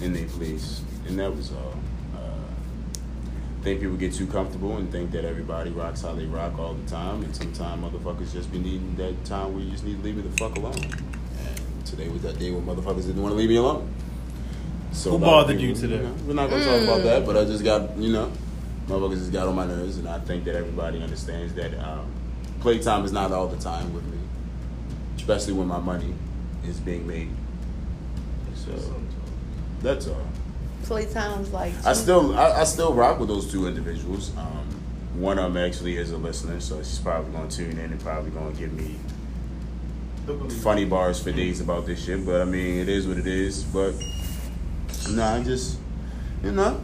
in their place, and that was all. Uh, I think people get too comfortable and think that everybody rocks how they rock all the time, and sometimes motherfuckers just be needing that time where you just need to leave me the fuck alone. And today was that day when motherfuckers didn't want to leave me alone. So Who a lot of bothered you today? know, we're not gonna talk about that, but I just got you know, motherfuckers just got on my nerves, and I think that everybody understands that um, playtime is not all the time with me, especially when my money is being made. So that's all. Playtime's like. I still I, I still rock with those two individuals. Um, one of them actually is a listener, so she's probably gonna tune in and probably gonna give me funny bars for days about this shit. But I mean, it is what it is. But nah, I just you know,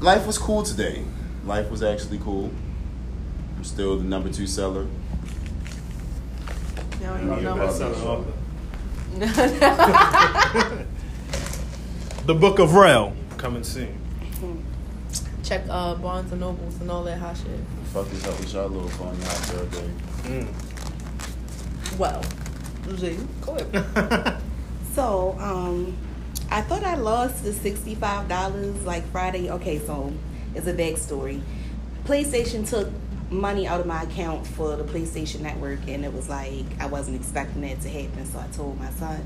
life was cool today. Life was actually cool. I'm still the number two seller. Y'all ain't Yeah, know that's what's not- The Book of Rell coming soon. Check uh, Barnes and Nobles and all that hot shit. Fuck is up with y'all little phony hot girl day? Mm. Well, Z, go ahead. So, um, I thought I lost the sixty-five dollars like Friday. Okay, so it's a backstory. PlayStation took money out of my account for the PlayStation Network, and it was like I wasn't expecting that to happen. So I told my son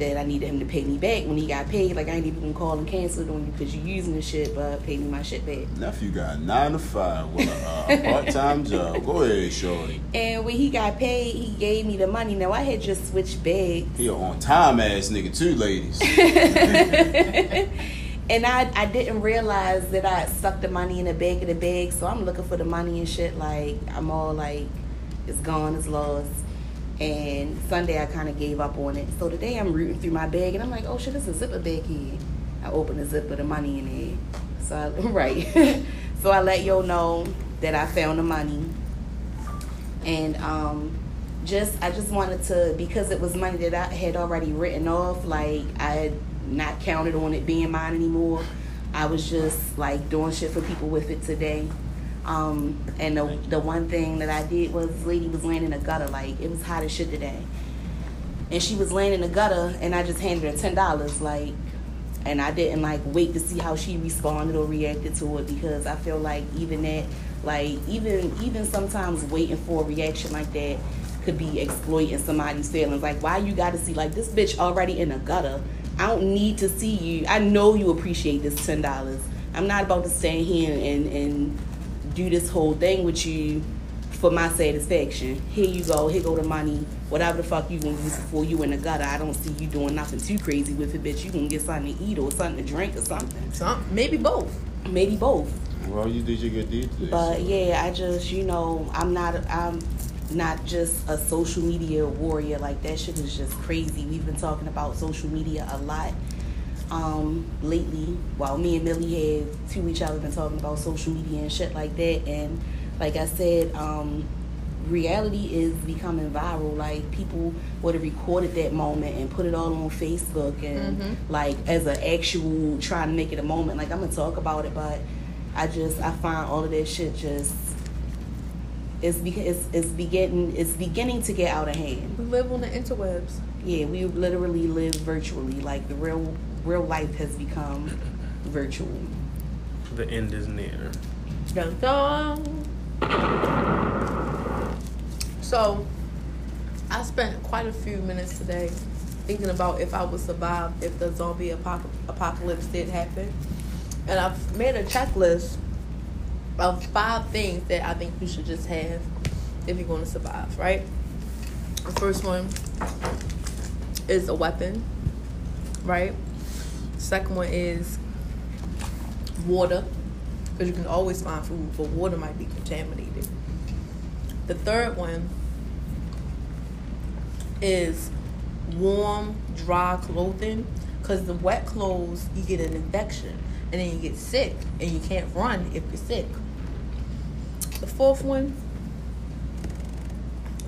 that I needed him to pay me back when he got paid. Like I ain't even gonna call and cancel it on you because you're using the shit, but pay me my shit back. Nephew got nine to five with a uh, part time job. Go ahead, shorty. And when he got paid, he gave me the money. Now I had just switched bags. He a on time ass nigga too, ladies. and I, I didn't realize that I stuck the money in the back of the bag, so I'm looking for the money and shit. Like I'm all like, it's gone, it's lost. And Sunday I kind of gave up on it. So today I'm rooting through my bag, and I'm like, oh shit, this is a zipper bag here. I open the zipper, the money in there. So I, right. so I let yo know that I found the money, and um, just I just wanted to because it was money that I had already written off. Like I had not counted on it being mine anymore. I was just like doing shit for people with it today. Um, and the the one thing that I did was lady was laying in a gutter. Like it was hot as shit today, and she was laying in the gutter, and I just handed her ten dollars. Like. And I didn't like wait to see how she responded or reacted to it because I feel like even that, like even even sometimes waiting for a reaction like that could be exploiting somebody's feelings. Like, why you got to see like this bitch already in a gutter? I don't need to see you. I know you appreciate this ten dollars. I'm not about to stand here and and do this whole thing with you for my satisfaction. Here you go. Here go the money. Whatever the fuck you gonna use it for, you in the gutter. I don't see you doing nothing too crazy with it, bitch. You gonna get something to eat or something to drink or something. Some, maybe both. Maybe both. well, you did your good deed today. But so- yeah, I just you know I'm not I'm not just a social media warrior. Like that shit is just crazy. We've been talking about social media a lot um, lately. While me and Millie have to each other been talking about social media and shit like that. And like I said, um, reality is becoming viral. Like people would have recorded that moment and put it all on Facebook and Mhm. like as an actual trying to make it a moment. Like I'm gonna talk about it, but I just I find all of that shit just it's because it's, it's beginning it's beginning to get out of hand. We live on the interwebs. Yeah, we literally live virtually. Like the real real life has become virtual. The end is near. Dun, dun. So, I spent quite a few minutes today thinking about if I would survive if the zombie apocalypse did happen. And I've made a checklist of five things that I think you should just have if you're going to survive, right? The first one is a weapon, right? Second one is water, because you can always find food, but water might be contaminated. The third one is warm, dry clothing, because the wet clothes you get an infection and then you get sick and you can't run if you're sick. The fourth one,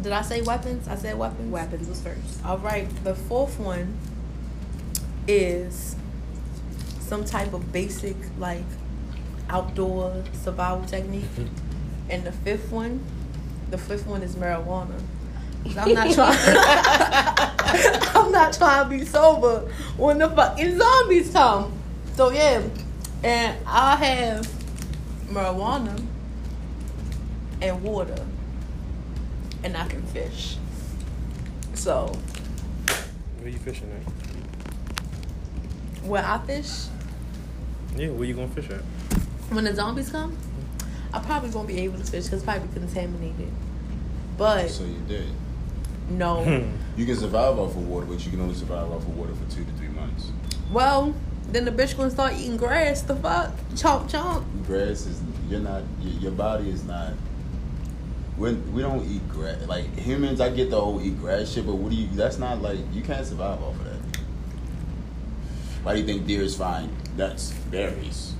did I say weapons? I said weapons. Weapons was first. All right. The fourth one is some type of basic like outdoor survival technique, mm-hmm. and the fifth one, the fifth one is marijuana. I'm not trying. I'm not not trying to be sober when the fucking zombies come. So yeah, and I have marijuana and water, and I can fish. So Where you fishing at? Where I fish, Yeah, where you gonna fish at? when the zombies come, I probably won't be able to fish because it's probably contaminated. But So you did. no, You can survive off of water, but you can only survive off of water for two to three months. well then the bitch gonna start eating grass. The fuck, chomp chomp. Grass is you're not your, your body is not. We we don't eat grass like humans. I get the whole eat grass shit, but what do you? That's not like you can't survive off of that. Why do you think deers find nuts, berries,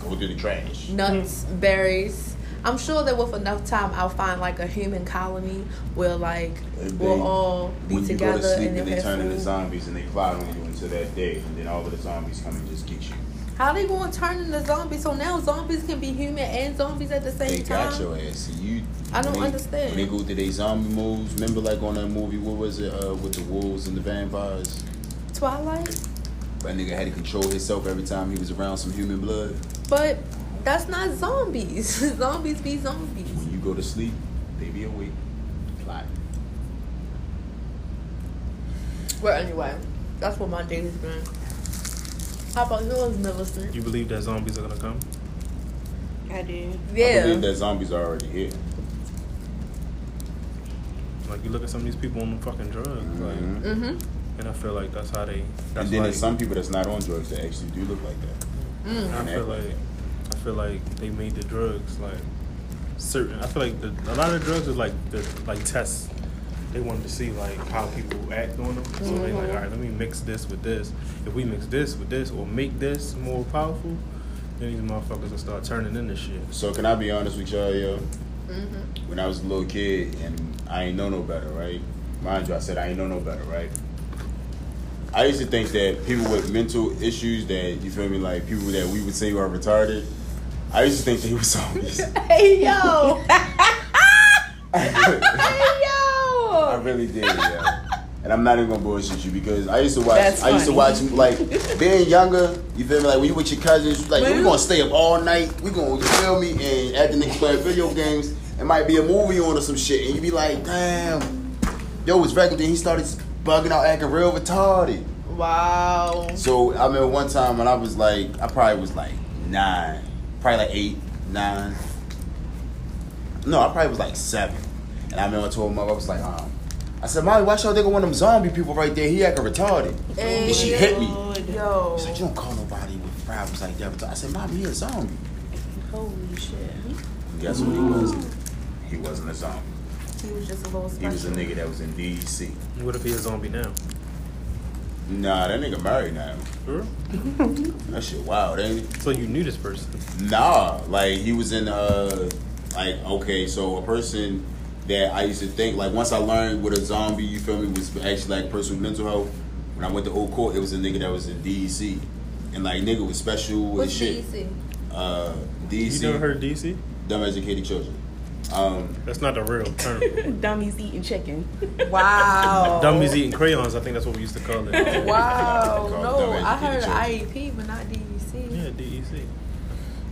go through the trash? nuts, berries. I'm sure that with enough time, I'll find like a human colony where like And we'll they- all be when you together go to sleep and and they turn into zombies and they plot on you until that day, and then all of the zombies come and just get you. How they gonna turn into zombies? So now zombies can be human and zombies at the same They time. got your ass. See, you. I don't they- understand. When they go through their zombie moves, remember like on that movie, what was it, uh, with the wolves and the vampires? Twilight, That nigga had to control himself every time he was around some human blood. but that's not zombies. zombies be zombies. When you go to sleep, they be awake. Plot. Well, anyway, that's what my day has been. How about yours, Millicent? You believe that zombies are gonna come? I do. Yeah. I believe that zombies are already here. Like you look at some of these people on the fucking drugs, like, Mhm. And I feel like that's how they. That's And then like, there's some people that's not on drugs that actually do look like that. Mm. I feel like like I feel like they made the drugs like certain. I feel like the, a lot of drugs is like the like tests. They wanted to see like how people act on them. So they like, all right, let me mix this with this. If we mix this with this or make this more powerful, then these motherfuckers will start turning into shit. So can I be honest with y'all, yo? Mhm. When I was a little kid and I ain't know no better, right? Mind you, I said I ain't know no better, right? I used to think that people with mental issues that you feel me, like people that we would say are retarded. I used to think they were zombies. Hey yo. hey yo. I really did, yeah. And I'm not even gonna bullshit you because I used to watch. That's I used to watch like being younger. You feel me? Like when you with your cousins, like we gonna stay up all night. We gonna you feel me and at the niggas playing video games. It might be a movie on or some shit, and you be like, damn, yo, it's regular. Then he started bugging out, acting real retarded. Wow. So I remember one time when I was like, I probably was like nine, probably like eight, nine. No, I probably was like seven. And I remember I told my mother, I was like, um, I said, Mommy, why y'all think of one of them zombie people right there? He acting retarded. Hey, and she hit me. Yo. She's like, you don't call nobody with problems like that. I said, Mommy, he a zombie. Holy shit. Guess what he was? He wasn't a zombie. He was just a little He was a nigga that was in DC. What if he a zombie now? Nah, that nigga married now. For real? That shit wild, ain't it? So you knew this person? Nah, like he was in uh like okay, so a person that I used to think like once I learned what a zombie, you feel me, was actually like a person with mental health. When I went to Old Court, it was a nigga that was in DEC. And like nigga was special with What's shit. DC? Uh You DEC never heard DC? dumb educated children. Um That's not the real term. Dummies eating chicken. Wow. Dummies eating crayons. I think that's what we used to call it. Wow. Called No, dumb I heard educated IEP, but not E DEC. Yeah, DEC.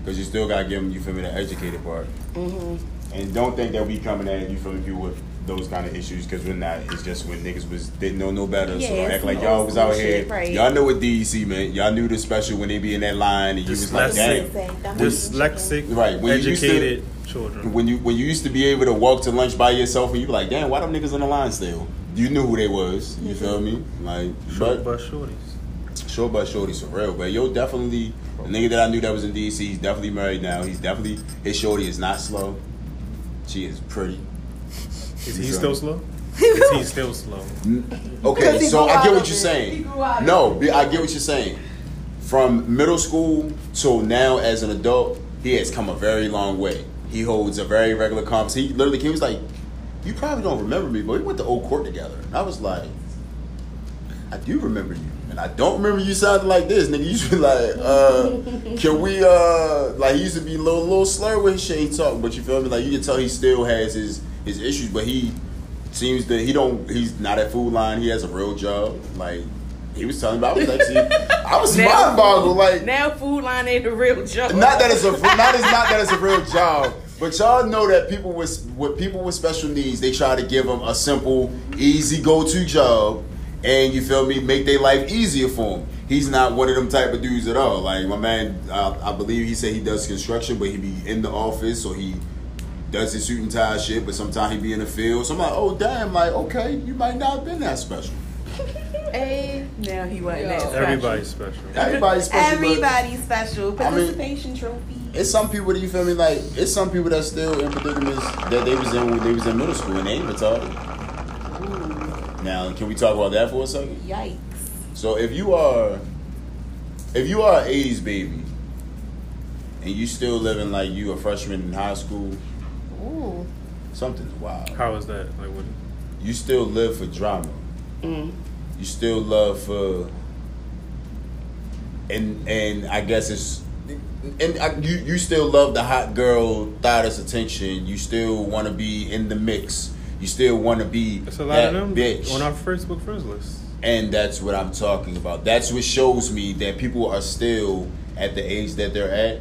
Cause you still gotta give them, you feel me, the educated part. Mm-hmm. And don't think that we coming at you feel me people with those kind of issues because we're not. It's just when niggas was didn't know no better. so don't act like y'all was school out here. right. Y'all know what DEC meant. Y'all knew the special when they be in that line and you was like, Dyslexic. damn. Dyslexic, Right, when you to- educated children. When you when you used to be able to walk to lunch by yourself and you be like, damn, why them niggas on the line still? You knew who they was. You feel me? Like, Short but bus shorties. Short but shorty's for real. But yo, definitely the nigga that I knew that was in DC. He's definitely married now. He's definitely his shorty is not slow. She is pretty. Is he still slow? Is he still slow? Okay, Because he so grew I out get of what you're it. saying. Grew out of No, be- I get what you're saying. From middle school till now, as an adult, he has come a very long way. He holds a very regular conversation. He literally came. He was like, "You probably don't remember me, but we went to Old Court together." And I was like, "I do remember you." And I don't remember you sounding like this, nigga. You used to be like, uh, can we, uh, like, he used to be a little, little slur with his shit he talk, but you feel me? Like, you can tell he still has his, his issues, but he seems that he don't. He's not at Food Line. He has a real job. Like he was telling me, I was actually, I was mind boggled. Like Now food line ain't a real job. not that it's a not it's not that it's a real job, but y'all know that people with with people with special needs, they try to give them a simple, easy go to job, and you feel me, make their life easier for them. He's not one of them type of dudes at all. Like my man, I, I believe he said he does construction, but he be in the office, so he does his suit and tie shit. But sometimes he be in the field. So I'm like, oh damn, like okay, you might not have been that special. A now he wasn't Yo. that special. Everybody's special. Everybody's special. but- Everybody's special. I mean- Participation trophy. It's some people that you feel me like. It's some people that still in predicaments that they was in when they was in middle school and they ain't retarded. Now, can we talk about that for a second? Yikes. So, if you are, if you are an '80s baby, and you still living like you a freshman in high school, ooh. something's wild. How is that? Like what? You still live for drama. Mm. You still love for, and and I guess it's. And I, you you still love the hot girl goddess attention. You still want to be in the mix. You still want to be It's a lot that of them bitch. on our Facebook friends list. and that's what I'm talking about. That's what shows me that people are still at the age that they're at,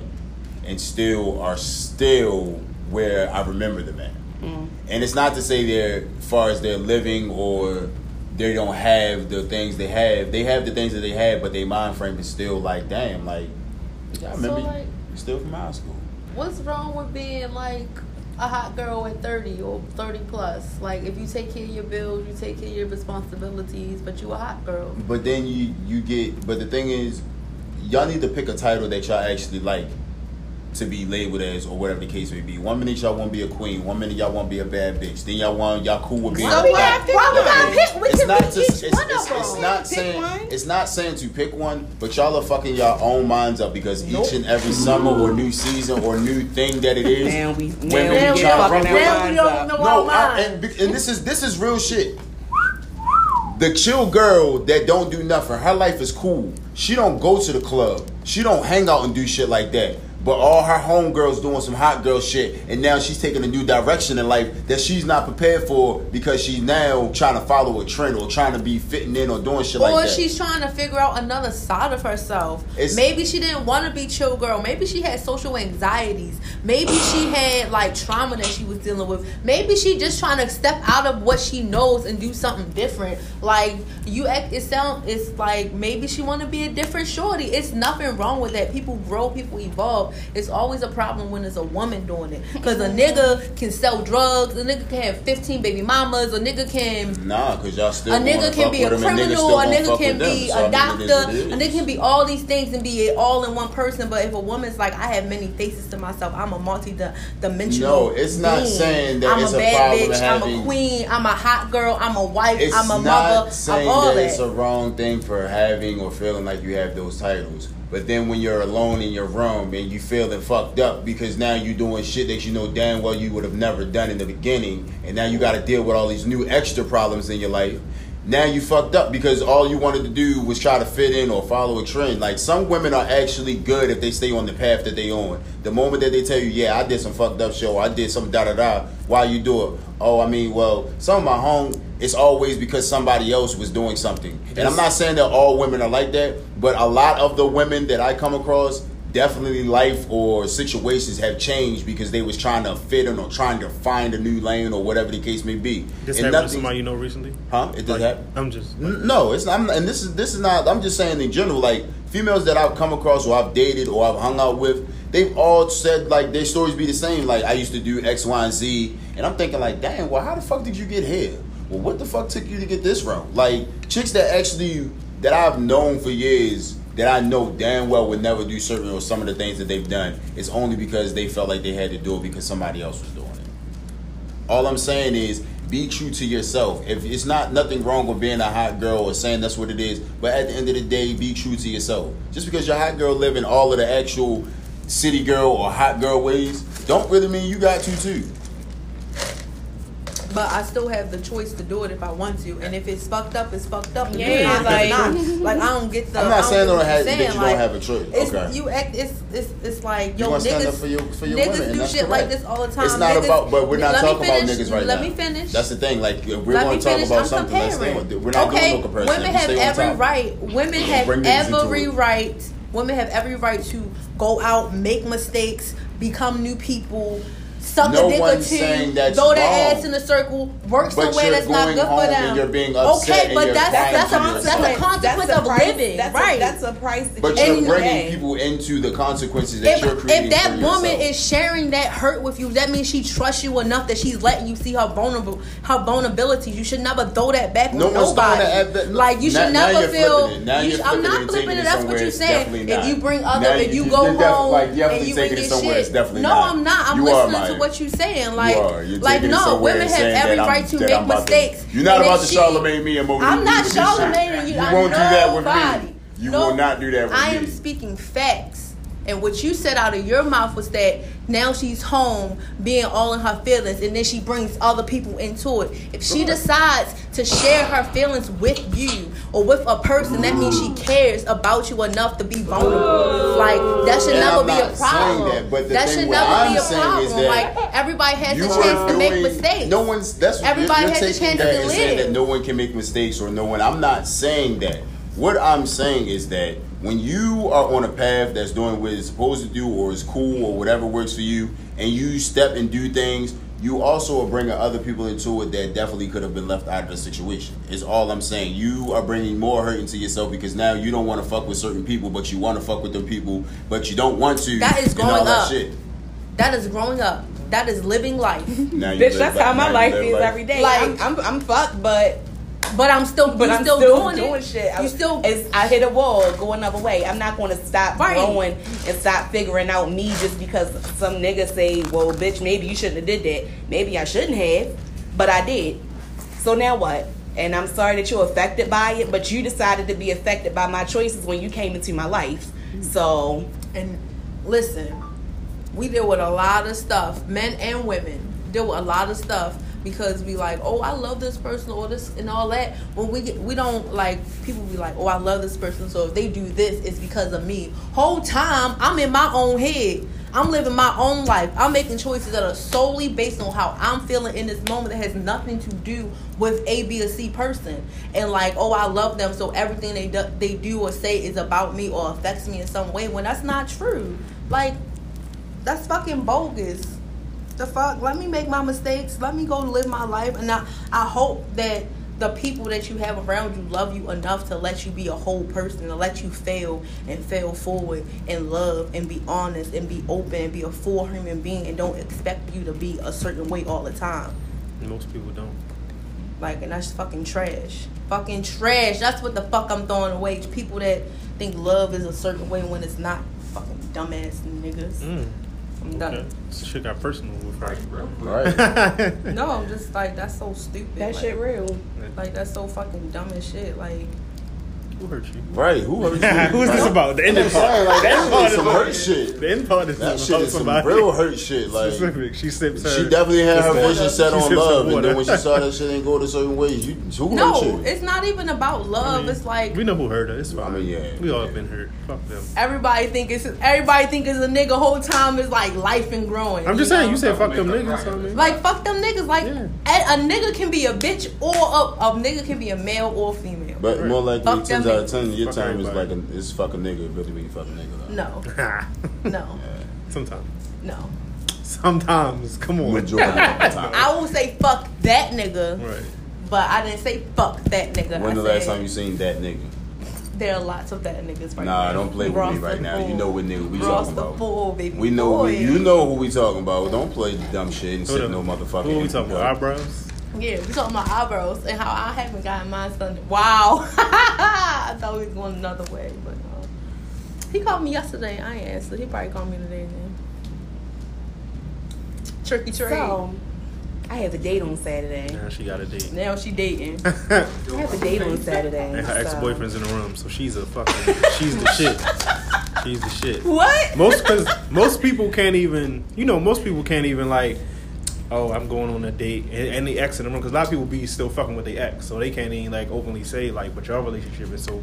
and still are still where I remember them mm. at. And it's not to say they're as far as they're living or they don't have the things they have. They have the things that they have, but their mind frame is still like, damn, like I remember like- you still from high school. What's wrong with being like a hot girl at 30 or 30 plus? Like, if you take care of your bills, you take care of your responsibilities, but you a hot girl. But then you you get. But the thing is, y'all need to pick a title that y'all actually like to be labeled as, or whatever the case may be. One minute y'all want to be a queen. One minute y'all want to be a bad bitch. Then y'all want y'all cool with being. Why a we black- gotta pick we gotta pick? We it's can not pick just. each It's, one it's, of it's them. not saying. one. It's not saying to pick one, but y'all are fucking your own minds up because Nope. each and every summer or new season or new thing that it is. Now we now women we Now we trying run with- now we don't know No, our I, and, and this is this is real shit. The chill girl that don't do nothing, her life is cool. She don't go to the club. She don't hang out and do shit like that. But all her homegirls doing some hot girl shit, and now she's taking a new direction in life that she's not prepared for because she's now trying to follow a trend or trying to be fitting in or doing shit like that. or she's trying to figure out another side of herself. It's- Maybe she didn't want to be chill girl. Maybe she had social anxieties. Maybe she had like trauma that she was dealing with. Maybe she just trying to step out of what she knows and do something different. Like you act it sound it's like maybe she want to be a different shorty. It's nothing wrong with that. People grow, people evolve. It's always a problem when it's a woman doing it. Cuz a nigga can sell drugs, a nigga can have 15 baby mamas, a nigga can nah, cause y'all still a nigga can be a with them, and niggas criminal, a nigga can be a doctor, is what it a nigga can be all these things and be it all in one person. But if a woman's like, I have many faces to myself, I'm a multi-dimensional. No, it's not being. saying that I'm it's a a bad bitch. I'm a queen. I'm a hot girl. I'm a wife. It's I'm a mother. I'm all that. it's a wrong thing for having or feeling like you have those titles. But then when you're alone in your room and you feeling fucked up because now you're doing shit that you know damn well you would have never done in the beginning, and now you got to deal with all these new extra problems in your life. Now you fucked up because all you wanted to do was try to fit in or follow a trend. Like some women are actually good if they stay on the path that they on. The moment that they tell you, "Yeah, I did some fucked up show, I did some da da da," why you do it? Oh, I mean, well, some of my home, it's always because somebody else was doing something. And I'm not saying that all women are like that, but a lot of the women that I come across, definitely life or situations have changed because they was trying to fit in or trying to find a new lane or whatever the case may be. This And happened to somebody you know recently? Huh? It did Like, happen. I'm just. N- No, it's not. I'm, and this is this is not. I'm just saying in general, like females that I've come across or I've dated or I've hung out with, they've all said like their stories be the same. Like I used to do X, Y, and Z, and I'm thinking like, damn, well, how the fuck did you get here? Well, what the fuck took you to get this route? Like chicks that actually that I've known for years that I know damn well would never do certain or some of the things that they've done. It's only because they felt like they had to do it because somebody else was doing it. All I'm saying is be true to yourself. If it's not nothing wrong with being a hot girl or saying that's what it is, but at the end of the day, be true to yourself. Just because your hot girl living all of the actual city girl or hot girl ways, don't really mean you got to too. But but I still have the choice to do it if I want to. And if it's fucked up, it's fucked up. And Yeah, if it's not, like- not. like I don't get the. I'm not don't saying don't have, you're that saying. you like, don't have a choice. It's, okay. You act. It's it's it's like yo wanna stand niggas. up for your- for your niggas women, do that's shit like this all the time. It's not Niggas- about, but we're not let me talking about niggas right Let now. Let me finish. That's the thing. Like, if we're Let going to talk about I'm something, let's stay comparing. We're not okay, doing no comparison. women have every right. Women have bring niggas into every right. Women have every right to go out, make mistakes, become new people. Suck No a dick or one's two, saying that's throw their wrong. ass in a circle, work But somewhere that's not good for them. and you're being upset okay, and but you're that's that's a that's a consequence That's a of price- living, that's right? A, that's a price that But you you're And- bringing people into the consequences that you're if, creating if that for woman is sharing that hurt with you, that means she trusts you enough that she's letting you see her vulnerable, her vulnerabilities. You should never throw that back No on one's nobody. that at that- like you should now never you're feel. Now you you're should- I'm not flipping it. it That's what you're saying. If you bring other, if you- you go home like, and you taking bring it this shit, no. I'm not. I'm listening to Maya. What you're saying. Like, are. You're like no, women have every I'm- right to make I'm about to- mistakes. You're not about to Charlamagne me and Mo. I'm not. Charlamagne you. You won't do that with me. You No, will not do that with I me. I am speaking facts. And what you said out of your mouth was that now she's home being all in her feelings and then she brings other people into it. If she decides to share her feelings with you or with a person, that means she cares about you enough to be vulnerable. Like that should And never I'm be a problem. that, thing should never I'm be a problem. Like everybody has a chance to make mistakes. No one's. That's Everybody has a chance that to live. that no one can make mistakes or no one. I'm not saying that. What I'm saying is that when you are on a path that's doing what it's supposed to do or is cool or whatever works for you, and you step and do things, you also are bringing other people into it that definitely could have been left out of the situation. Is all I'm saying. You are bringing more hurt into yourself because now you don't want to fuck with certain people, but you want to fuck with them people, but you don't want to. That is growing up. Shit. That is growing up. That is living life. Now you Bitch, live that's life- how my now life is life. every day. Like- I'm, I'm, I'm fucked, but But I'm still, but I'm still, still, doing, doing, it. shit. You still, it's, I hit a wall, go another way. I'm not going to stop Right. growing and stop figuring out me just because some nigga say, "Well, bitch, maybe you shouldn't have did that. Maybe I shouldn't have, but I did." So now what? And I'm sorry that you're affected by it, but you decided to be affected by my choices when you came into my life. Mm-hmm. So And listen, we deal with a lot of stuff, men and women deal with a lot of stuff because we like, oh, I love this person or this and all that. When we get, we don't like people be like, oh, I love this person, so if they do this, it's because of me. Whole time I'm in my own head. I'm living my own life. I'm making choices that are solely based on how I'm feeling in this moment that has nothing to do with A, B, or C person. And like, oh, I love them, so everything they do, they do or say is about me or affects me in some way. When that's not true. Like, that's fucking bogus. The fuck? Let me make my mistakes. Let me go live my life. And I, I hope that the people that you have around you love you enough to let you be a whole person, to let you fail and fail forward and love and be honest and be open and be a full human being and don't expect you to be a certain way all the time. Most people don't. Like, and that's fucking trash. Fucking trash. That's what the fuck I'm throwing away. People that think love is a certain way when it's not. Fucking dumbass niggas. Mm. I'm done. Okay. This shit got personal with her. Right. No, I'm just like that's so stupid. that like, shit real. Like that's so fucking dumb as shit. Like Who hurt you? Right. Who hurt you? Who's this about? The end part. saying, like, The end that part is some about- hurt shit. The end part is That shit about is some real hurt shit. Like Specific. She sips her. she definitely had her vision set she on sips her love, and then when she saw that shit ain't go to certain ways, you who hurt no, you? it's not even about love. I mean, it's like we know who hurt her. It's fine. I mean, yeah. we all been hurt. Fuck them. everybody think it's everybody think it's a nigga. Whole time is like life and growing. I'm just saying. know? You said fuck them niggas. So I mean, like fuck them niggas. Like a, a nigga can be a bitch or a, a nigga can be a male or female. But more likely, Fuck ten them out of ten, your Fuck time is like everybody. a, it's fuck a nigga, really be fuck a nigga. Though. no, no, sometimes. no. Sometimes. Come on. Majority of the time. I will say fuck that nigga, Right. but I didn't say fuck that nigga. When I the last said time you seen that nigga? There are lots of that niggas right Nah, don't play with Ross me right the now. You Bull. know what nigga we Ross talking the about. Bull, baby We know boy. we, you know who we talking about. Don't play dumb shit and Who sit the- no motherfucker. Who are we talking about? Eyebrows. Yeah, we talking about eyebrows and how I haven't gotten mine done. Wow, I thought we was going another way, but no. He called me yesterday. I ain't answered. He probably called me today. Then. Tricky trade. So I have a date on Saturday. Now she got a date. now she dating. I have a date on Saturday. And her so- ex boyfriend's in the room, so she's a fucking. she's the shit. She's the shit. What? Most cause most people can't even. You know, most people can't even like oh, I'm going on a date, and, and the ex in the room, because a lot of people be still fucking with their ex, so they can't even like openly say like, but your relationship is so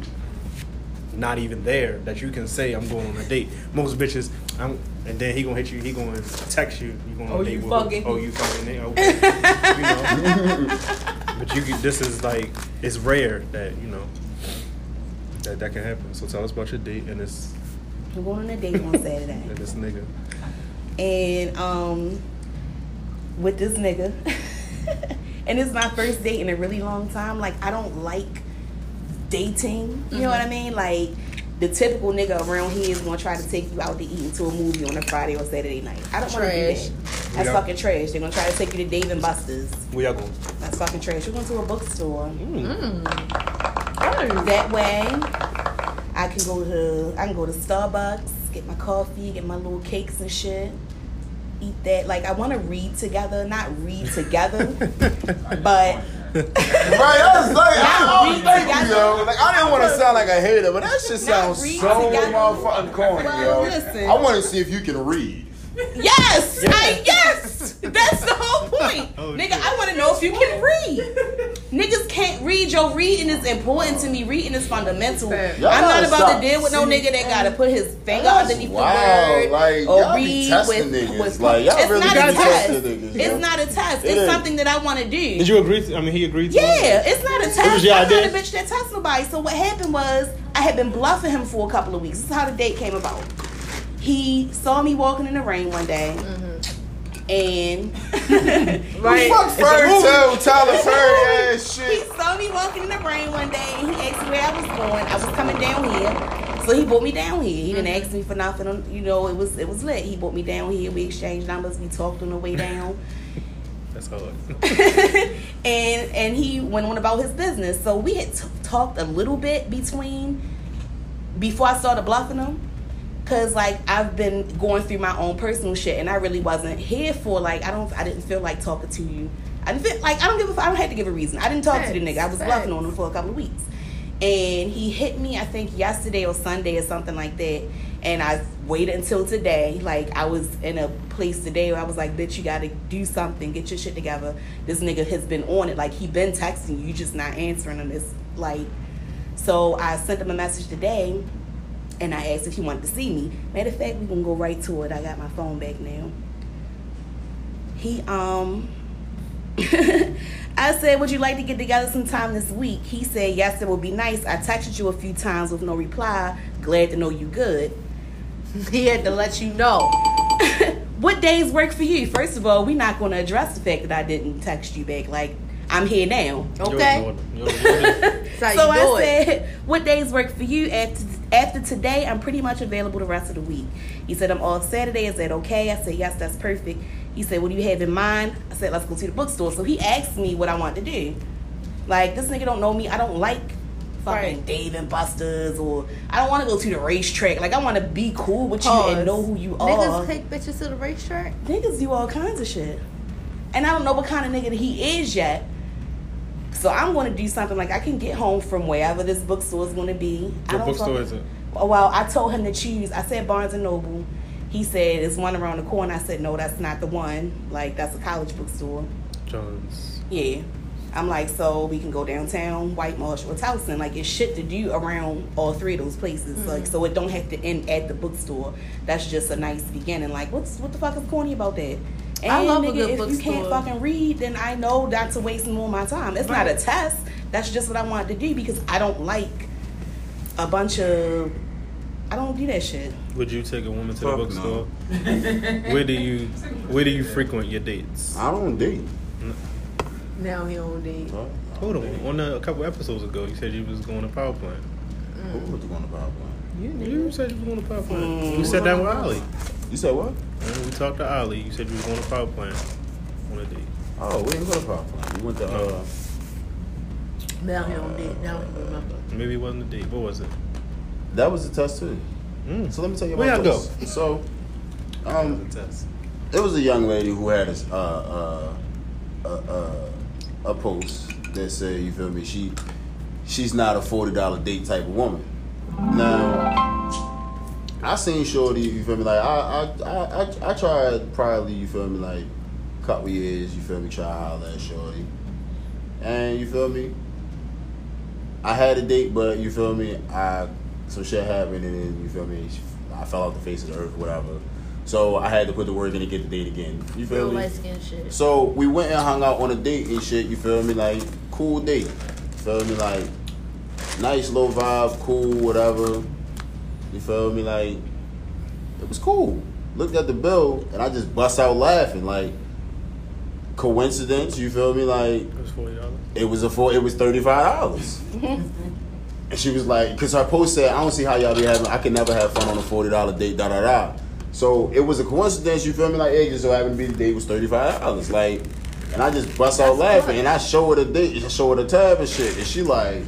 not even there that you can say I'm going on a date. Most bitches, I'm, and then he gonna hit you. He gonna text you. You going on Oh, a date you with? fucking. Oh, you fucking. Okay. you know. But you, this is like it's rare that you know that that can happen. So tell us about your date and this I'm going on a date on Saturday. and this nigga. and um with this nigga. And it's my first date in a really long time. Like i don't like dating. You know what i mean? Like the typical nigga around here is gonna try to take you out to eat into a movie on a friday or saturday night. I don't want to do Trash. that that's Yeah. fucking trash. They're gonna try to take you to dave and buster's. Where y'all going? that's fucking trash. We're going to a bookstore. Mm. that way i can go to i can go to starbucks get my coffee get my little cakes and shit eat that like i want to read together not read together but Right, I was like, I, I was read thinking, together. yo. Like, I didn't want to sound like a hater, but that shit Not sounds so together. motherfucking corny, Well, yo. listen. I want to see if you can read. Yes I, yes that's the whole oh, point Oh, nigga shit. i want to know if you can read niggas can't read your reading is important to me reading is fundamental i'm not about stop. to deal with no nigga that gotta put his finger That's underneath wild. the word Like, or y'all be read with, niggas. with Like, y'all it's really not a test niggas, yo. it's not a test it's is. something that i want to do Did you agree? To, I mean, he agreed. To Yeah, it's not a test. was I'm not idea? a bitch that tests nobody. So what happened was I had been bluffing him for a couple of weeks. This is how the date came about. He saw me walking in the rain one day, mm-hmm. and Right. Fuck fairy tale, Tyler Perry ass he saw me walking in the rain one day. And he asked me where I was going. I was coming down here, so he brought me down here. He didn't mm-hmm. ask me for nothing. You know, it was it was lit. He brought me down here. We exchanged numbers. We talked on the way down. That's hard. and and he went on about his business. So we had t- talked a little bit between before I started bluffing him, cause like I've been going through my own personal shit, and I really wasn't here for like I don't I didn't feel like talking to you. I didn't feel like I don't give a I don't have to give a reason. I didn't talk to the nigga. I was facts. bluffing on him for a couple of weeks. And he hit me, I think yesterday or Sunday or something like that. And I waited until today. Like I was in a place today where I was like, bitch, you gotta do something, get your shit together. This nigga has been on it. Like he been texting you, you just not answering him. It's like so I sent him a message today and I asked if he wanted to see me. Matter of fact, we gonna go right to it. I got my phone back now. He um I said, Would you like to get together sometime this week? He said, Yes, it would be nice. I texted you a few times with no reply. Glad to know you good. He had to let you know. what days work for you? First of all, we're not gonna address the fact that I didn't text you back. Like, I'm here now. Okay. You ignored him. You ignored him. That's so I said, "What days work for you?" After after today, I'm pretty much available the rest of the week. He said, "I'm off Saturday. Is that okay?" I said, "Yes, that's perfect." He said, "What do you have in mind?" I said, "Let's go to the bookstore." So he asked me what I want to do. Like this nigga don't know me. I don't like fucking Right. Dave and Buster's or I don't want to go to the racetrack. Like I want to be cool with you and know who you Niggas are. Niggas take bitches to the racetrack. Niggas do all kinds of shit. And I don't know what kind of nigga he is yet. So I'm going to do something like I can get home from wherever this bookstore is going to be. I What don't bookstore fucking- is it? Well, I told him to choose. I said Barnes and Noble. He said it's one around the corner. I said no, that's not the one. Like that's a college bookstore. Jones. Yeah. I'm like, so we can go downtown, White Marsh, or Towson. Like, it's shit to do around all three of those places. Like, mm-hmm. so it don't have to end at the bookstore. That's just a nice beginning. Like, what's what the fuck is corny about that? And I love a nigga, good if you can't fucking read, then I know not to waste more of my time. It's not a test. That's just what I wanted to do because I don't like a bunch of. I don't do that shit. Would you take a woman to Fuck the bookstore? where do you Where do you frequent your dates? I don't date. Now he don't date. Hold on. On a, a couple episodes ago, you said you was going to power plant. Who was going to power plant? You You said you was going to power plant. Mm. We sat down with Ali. You said what? And we talked to Ollie, You said you was going to power plant on a date. Oh, we didn't go to power plant. We went to uh, Now he on date. Now he remember. Maybe it wasn't a date. What was it? that was a test too. Mm. So let me tell you Where about y'all this. So, um, test. it was a young lady who had a uh, uh, uh, uh, a post that said, "You feel me? She she's not a forty dollar date type of woman." Now, I seen Shorty. You feel me? Like I I I I, I tried probably. You feel me? Like a couple years, you feel me, try to holler at Shorty. And you feel me? I had a date, but you feel me, I some shit happened and then you feel me, I fell off the face of the earth, whatever. So I had to put the work in to get the date again. You feel Real me? light skin shit. So we went and hung out on a date and shit, you feel me? Like, cool date. Feel me? Like, nice low vibe, cool, whatever. You feel me? Like, it was cool. Looked at the bill and I just bust out laughing. Like, coincidence, you feel me? Like, It was forty dollars. it was a four, it was $35. and she was like, because her post said, I don't see how y'all be having, I can never have fun on a $40 date, da da da. So it was a coincidence, you feel me? Like, it just so happened to be the date was $35. Like, and I just bust out That's laughing good. and I show her the date, I show her the tab and shit. And she like,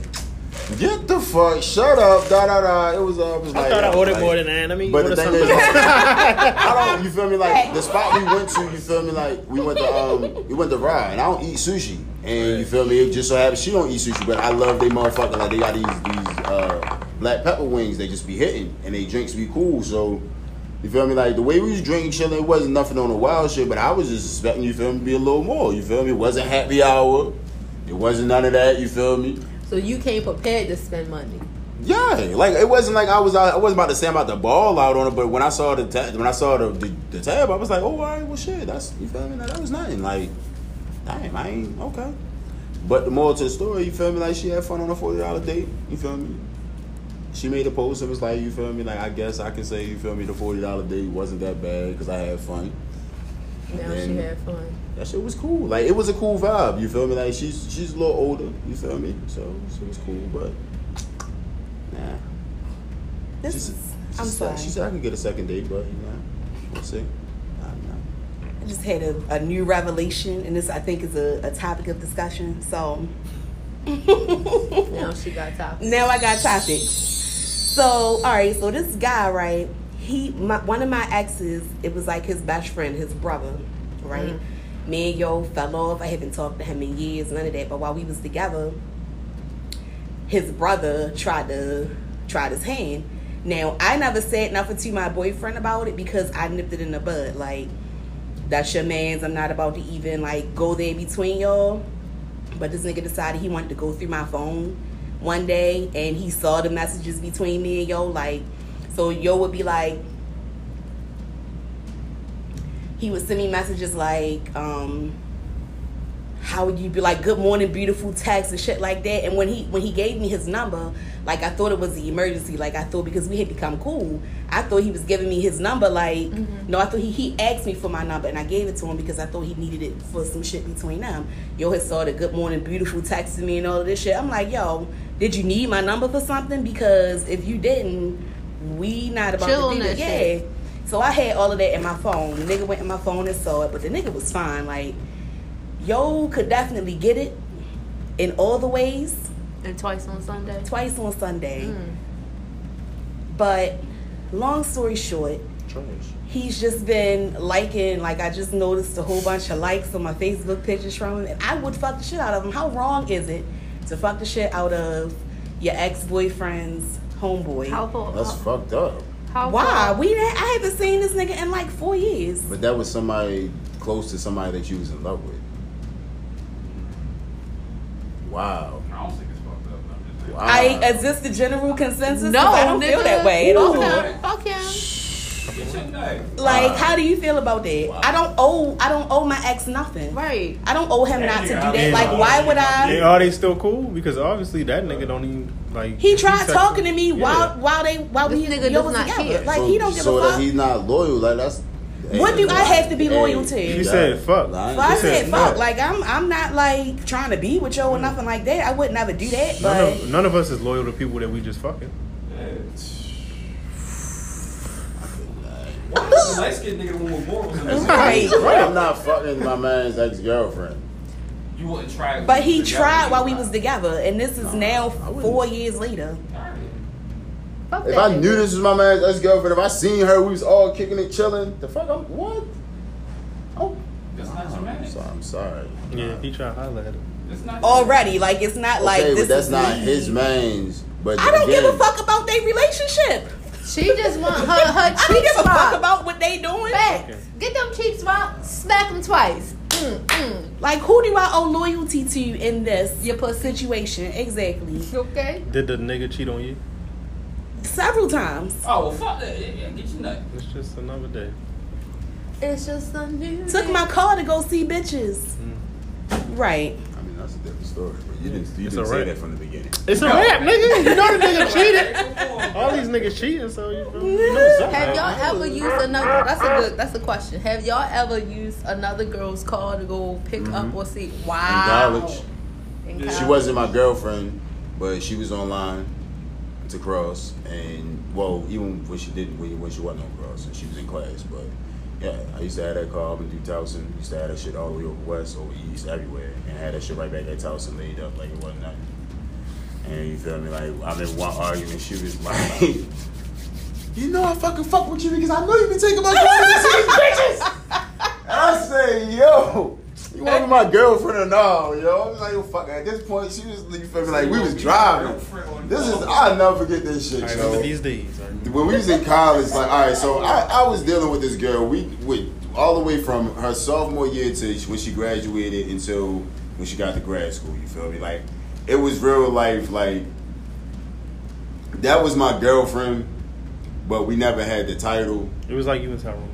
get the fuck, shut up, da da da. It was, uh, it was I like, thought I ordered like- more than that. I mean, but the order thing something. is, I don't. You feel me? Like the spot we went to, you feel me? Like we went to um, we went to Rye, and I don't eat sushi, and you feel me? It just so happens she don't eat sushi, but I love they motherfucker. Like they got these these uh, black pepper wings. They just be hitting, and they drinks be cool. So you feel me? Like the way we was drinking, chilling, it wasn't nothing on the wild shit, but I was just expecting you feel me to be a little more. You feel me? It wasn't happy hour. It wasn't none of that. You feel me? So you came prepared to spend money. Yeah, like it wasn't like I was I wasn't about to say I'm about to ball out on it, but when I saw the ta- when I saw the, the the tab, I was like, oh, all right, well, shit, that's you feel me? Like, that was nothing. Like, damn, I ain't okay. But the moral to the story, you feel me? Like she had fun on a forty dollar date. You feel me? She made a post and was like, you feel me? Like I guess I can say, you feel me? The forty dollar date wasn't that bad because I had fun. Now And she had fun. That shit was cool. Like it was a cool vibe. You feel me? Like she's she's a little older. You feel me? So it was cool, but nah. This She is, said, she I'm sorry. She said I could get a second date, but you know, we'll see. I don't know. I just had a, a new revelation, and this I think is a, a topic of discussion. So Now she got top. now I got topics. So all right, so this guy, right? He, my, one of my exes, it was like his best friend, his brother, right? Mhm. Me and yo fell off. I haven't talked to him in years, none of that. But while we was together, his brother tried to tried his hand. Now I never said nothing to my boyfriend about it because I nipped it in the bud. Like that's your man's. I'm not about to even like go there between y'all. But this nigga decided he wanted to go through my phone one day and he saw the messages between me and yo. Like, so yo would be like, he would send me messages like, um, how would you be like, good morning, beautiful text and shit like that. And when he when he gave me his number, like I thought it was the emergency. Like I thought because we had become cool, I thought he was giving me his number. Like no, I thought he he asked me for my number and I gave it to him because I thought he needed it for some shit between them. Yo he saw the good morning, beautiful texting me and all of this shit. I'm like, yo, did you need my number for something? Because if you didn't, we not about Chill to that that. shit. Yeah. So I had all of that in my phone. The nigga went in my phone and saw it, but the nigga was fine. Like, yo could definitely get it in all the ways. And twice on Sunday. Twice on Sunday. Mm. But long story short, Trash. he's just been liking, like I just noticed a whole bunch of likes on my Facebook pictures from him. And I would fuck the shit out of him. How wrong is it to fuck the shit out of your ex boyfriend's homeboy? How far? That's fucked up. How Why? far- We I haven't seen this nigga in like four years. But that was somebody close to somebody that you was in love with. Wow. I don't think it's fucked up. I'm just saying. Wow. I is this the general consensus? No, I don't feel that way at all. Fuck him. Fuck him. Get your name. Like, Wow. how do you feel about that? Wow. I don't owe I don't owe my ex nothing. Right. I don't owe him not to do that. Like, why would And I? are they still cool? Because obviously that nigga don't even like. He tried sexual- talking to me Yeah. while while they while This we nigga yo does was not together. care. Like so, he don't give so a that fuck. he's not loyal. Like that's. What do I have to be loyal to? She She said fuck. Lying. So I said, said fuck. fuck. Like I'm I'm not like trying to be with you or mm. nothing like that. I would never do that. None But of, none of us is loyal to people that we just fucking. Yeah. Why is the light skinned nigga the one with morals in this? right. I'm not fucking my man's ex girlfriend. You wouldn't try. But he tried while we was together, and this is Nah, now four years later. Alright. Fuck If I nigga. knew this was my man's ex girlfriend, if I seen her, we was all kicking it, chilling. The fuck, I'm what? Oh, That's not your man. I'm sorry. I'm sorry. Yeah, he tried to holler at her. Not Already, like it's not like this but that's is not me. his man's. But I don't give a fuck about their relationship. She just want her her I don't cheeks give a fuck about what they doing. Facts. Get them cheeks rocked. Smack them twice. Mm, mm. Like, who do I owe loyalty to in this Your pussy. situation? Exactly. Okay. Did the nigga cheat on you? Several times. Oh, well, fuck that. Yeah, yeah, get your nut. It's just another day. It's just a new. Took day. my car to go see bitches. Right. I mean, that's a different story. But you didn't, you It's didn't say wrap. that from the beginning. It's a rap, nigga. You know the nigga cheated. All these niggas cheating, so you, feel me? you know. Have y'all ever used another? That's a good. That's a question. Have y'all ever used another girl's car to go pick up mm-hmm. or see? Wow. In college, In she wasn't my girlfriend, but she was online to cross, and well, even when she didn't, when when she wasn't on cross, and she was in class, but. Yeah, I used to have that car up in 2000. Used to have that shit all the way over west, over east, everywhere, and had that shit right back at Towson laid up like it wasn't nothing. And you feel me? Like I remember one argument, she was like, "You know I fucking fuck with you because I know you been taking my car to these bitches." I say, "Yo, you want to be my girlfriend or no?" Yo, I was like, "Yo, fuck." At this point, she was you feel me? Like we was driving. This is I'll never forget this shit, I yo remember these days. Right? when we was in college, like, all right, so I, I was dealing with this girl. We with all the way from her sophomore year to when she graduated until when she got to grad school. You feel me? Like, it was real life. Like, that was my girlfriend, but we never had the title. It was like you and Tyrone.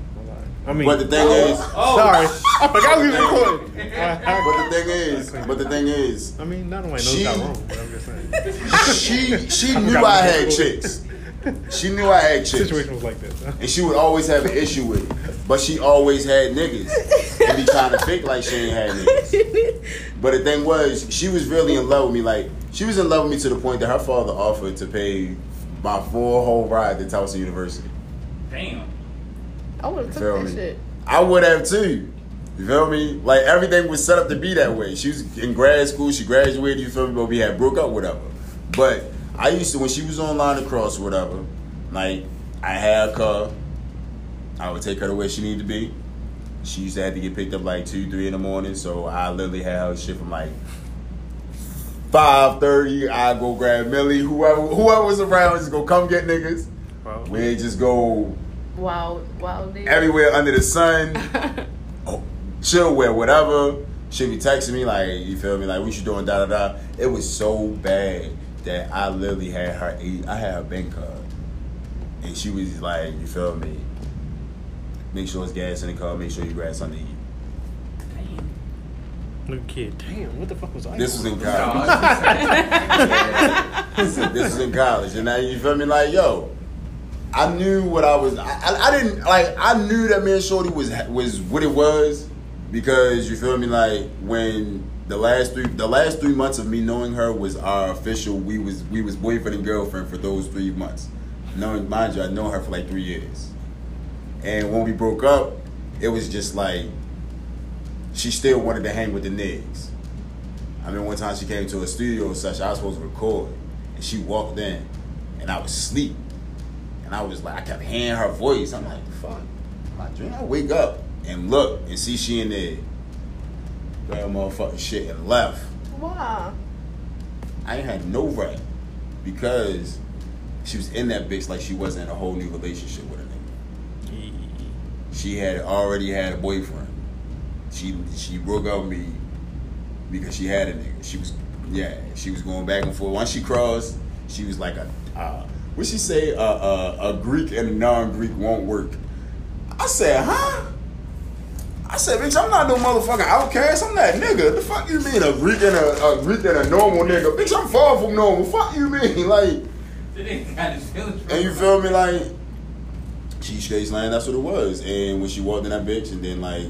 I'm lying. I mean, But the thing oh. is, Oh, sorry, I forgot we was recording. I, I, but the thing is, but the thing is, I mean, not only knows She- Tyrone, but I'm just saying. she she I knew I had was chicks. She knew I had The chicks. situation was like this. Huh? And she would always have an issue with it. But she always had niggas. And be trying to fake like she ain't had niggas. But the thing was, she was really in love with me. Like, she was in love with me to the point that her father offered to pay my full whole ride to Towson University. Damn. I would have took Feel that me? shit. I would have too. You feel me? Like everything was set up to be that way. She was in grad school, she graduated, you feel me, but we had broke up, whatever. But I used to when she was online across, whatever, like I had a car, I would take her to where she needed to be. She used to have to get picked up like two, three in the morning, so I literally had her shit from like five thirty. I go grab Millie, whoever whoever was around, just go come get niggas. Wow. We just go Wow, wow, dude. everywhere under the sun. oh, chill with whatever. She be texting me like, you feel me? Like, what you doing? Da da da. It was so bad that I literally had her. I had her bank card, and she was like, you feel me? Make sure it's gas in the car. Make sure you grab something to eat. Damn. Little kid, damn, what the fuck was I? This was in college. this was in college, and now you feel me? Like, yo, I knew what I was. I, I, didn't like. I knew that man Shorty was was what it was because you feel me. Like when the last three the last three months of me knowing her was our official. We was we was boyfriend and girlfriend for those three months. Knowing, mind you, I know her for like three years, and when we broke up, it was just like she still wanted to hang with the niggas. I mean, one time she came to a studio session, I was supposed to record, and she walked in, and I was asleep. I was like, I kept hearing her voice. I'm like, fuck, my dream. I wake up and look and see she in there. Grab motherfucking shit and left. Wow. I ain't had no right because she was in that bitch like she wasn't in a whole new relationship with a nigga. She had already had a boyfriend. She she broke up with me because she had a nigga. She was yeah, she was going back and forth. Once she crossed, she was like a uh, what she say? Uh, uh, a Greek and a non-Greek won't work. I said, huh? I said, bitch, I'm not no motherfucking outcast. I'm that nigga. The fuck you mean a Greek and a, a Greek and a normal nigga? Bitch, I'm far from normal. Fuck you mean like? That nigga got his feelings. And you feel me? Like, she straight line, that's what it was. And when she walked in that bitch, and then, like,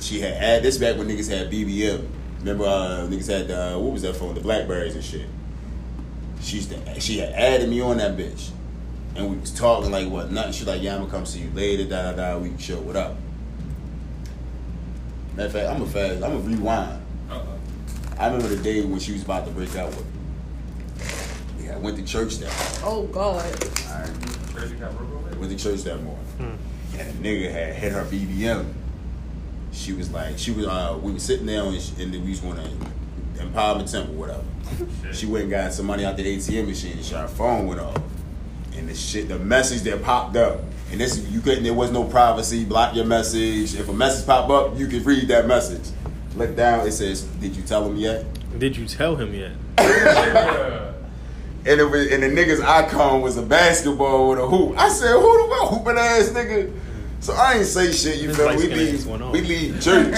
she had add this back when niggas had BBM. Remember, uh, niggas had, the, what was that phone? The Blackberries and shit. She's the, she had added me on that bitch. And we was talking like, what, nothing. She like, yeah, I'm gonna come see you later, da da da. We can show what up. Matter of fact, I'm gonna fast, I'm gonna rewind. Uh-uh. I remember the day when she was about to break out with me. Yeah, I went to church that morning. Oh God. Alright. Crazy got broke over. went to church that morning, Hmm. and a nigga had hit her BBM. She was like, she was, uh, we were sitting there, and, she, and we was going to Empowerment Temple, whatever. She went and got some money out the ATM machine, and she, her phone went off. and the shit, the message that popped up, and this you couldn't. There was no privacy. Block your message. If a message pop up, you could read that message. Look down. It says, "Did you tell him yet?" Did you tell him yet? And it was, and the nigga's icon was a basketball with a hoop. I said, "Who the fuck hooping ass nigga?" So I ain't say shit. You This feel me? We light-skinned leave, we leave church.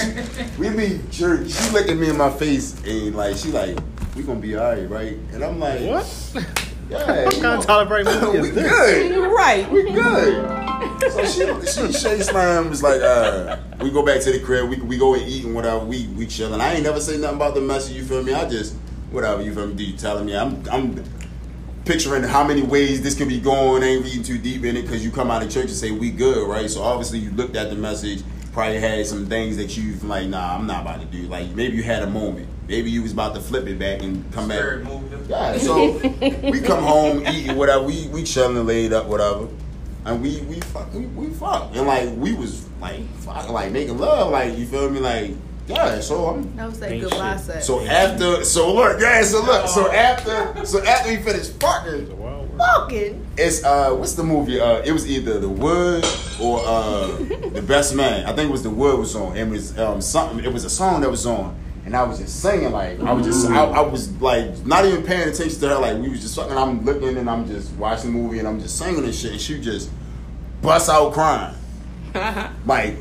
we leave church. She looked at me in my face and like she like, "We gonna be alright, right?" And I'm like, What? Yeah, What kind of Tyler Perry movie we is this? good. Right. We good. So she, she, Shay Slime was like, uh, we go back to the crib, we, we go and eat and whatever, we, we chillin'. I ain't never say nothing about the message, you feel me? I just, whatever, you feel me? Do you telling me? I'm, I'm picturing how many ways this could be going, ain't reading too deep in it, because you come out of church and say, we good, right? So obviously you looked at the message, probably had some things that you like, nah, I'm not about to do. Like, maybe you had a moment. Maybe you was about to flip it back and come back. Spirit him. Yeah, so we come home, eating whatever, we we chilling, laid up, whatever, and we we fuck, we, we fuck, and like we was like fuck, like making love, like you feel me, like yeah. So I'm That was that Ain't goodbye shit. sex. so after so look, yeah, so look, so after so after we finished It's a fucking. Fucking. it's uh what's the movie? Uh, it was either The Wood or uh The Best Man. I think it was The Wood was on. It was um something. It was a song that was on. And I was just singing like I was just I, I was like not even paying attention to her like we was just fucking I'm looking and I'm just watching the movie and I'm just singing and shit and she just bust out crying like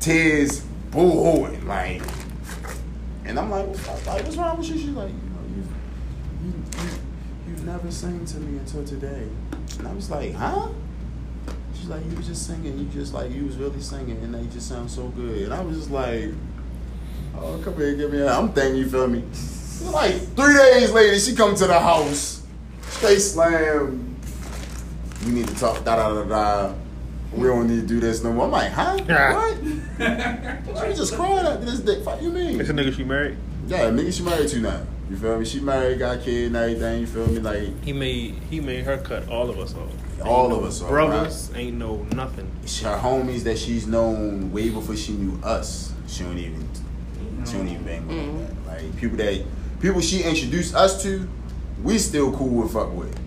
tears boo hooing like and I'm like, what's, like what's wrong with you? She's like you know you you you you've never sang to me until today and I was like huh she's like you was just singing you just like you was really singing and they just sound so good and I was just like Oh, come here, give me a. I'm thinking you feel me. Like three days later, she come to the house, straight slam. We need to talk. Da da da da. We don't need to do this no more. I'm like, huh? what? She just crying after this dick. Fuck you mean? It's a nigga she married. Yeah, nigga, she married to now. You feel me? She married, got a kid and everything. You feel me? Like He made he made her cut all of us off. All Ain't of no us off, Brothers ain't no nothing. her homies that she's known way before she knew us. She don't even. She don't even bang with like that. Like people that people she introduced us to, we still cool with fuck with.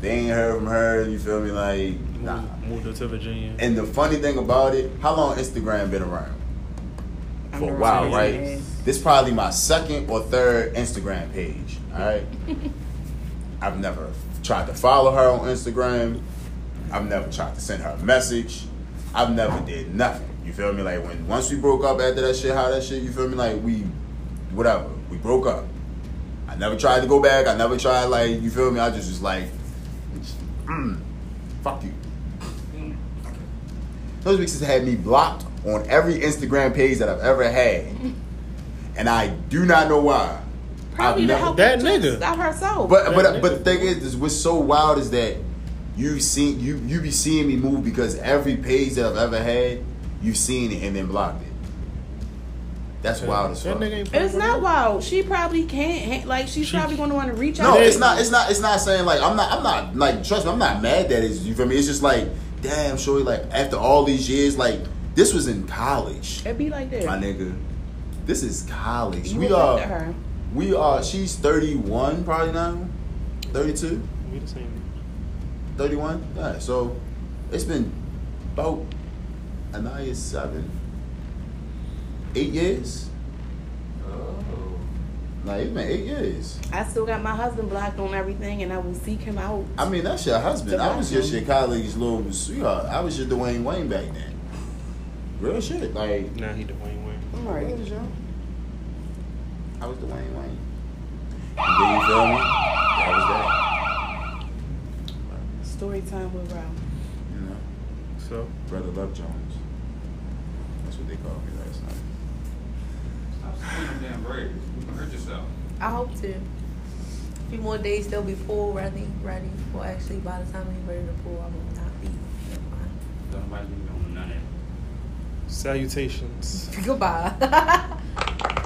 They ain't heard from her. You feel me? Like nah. Moved, moved her to Virginia. And the funny thing about it, how long Instagram been around? For a while, right? years. This probably my second or third Instagram page. All right. I've never tried to follow her on Instagram. I've never tried to send her a message. I've never did nothing. You feel me? Like when once we broke up after that shit, how that shit, you feel me? Like we, whatever, we broke up. I never tried to go back. I never tried like you feel me. I just was like, mm, fuck you. Those weeks has had me blocked on every Instagram page that I've ever had, and I do not know why. Probably I've to never- help That nigga. just stop herself. but but That but the thing is, is, what's so wild is that you've seen you you be seeing me move because every page that I've ever had, you've seen it and then blocked it. That's wild as fuck. it's not wild. She probably can't. Like she's She- probably going to want to reach out. No, out. it's not. It's not. It's not saying like I'm not. I'm not like trust me. I'm not mad that it's you feel me. It's just like damn, shorty. Like after all these years, like this was in college, It be like that. my nigga. This is college. You we are. her. We are. She's 31 probably now. 32. We the same. 31? Yeah, so it's been about Anaya seven, eight years. Oh. Like it's been eight years. I still got my husband blocked on everything, and I will seek him out. I mean, that's your husband. I was just your Sebastian. colleague's little sweetheart. I was your Dwayne Wayne back then. Real shit. Like, Now he Dwayne Wayne. All right. I was Dwayne Wayne. And then you feel me? That was that. Story time with Ralph. You know, So Brother Love Jones. That's what they called me last night. Stop saying them damn braids. You can hurt yourself. I hope to. A few more days they'll be full, ready, ready. Well, actually, by the time we ready to pull, I will not be. Don't nobody be doing none of that. salutations. Goodbye.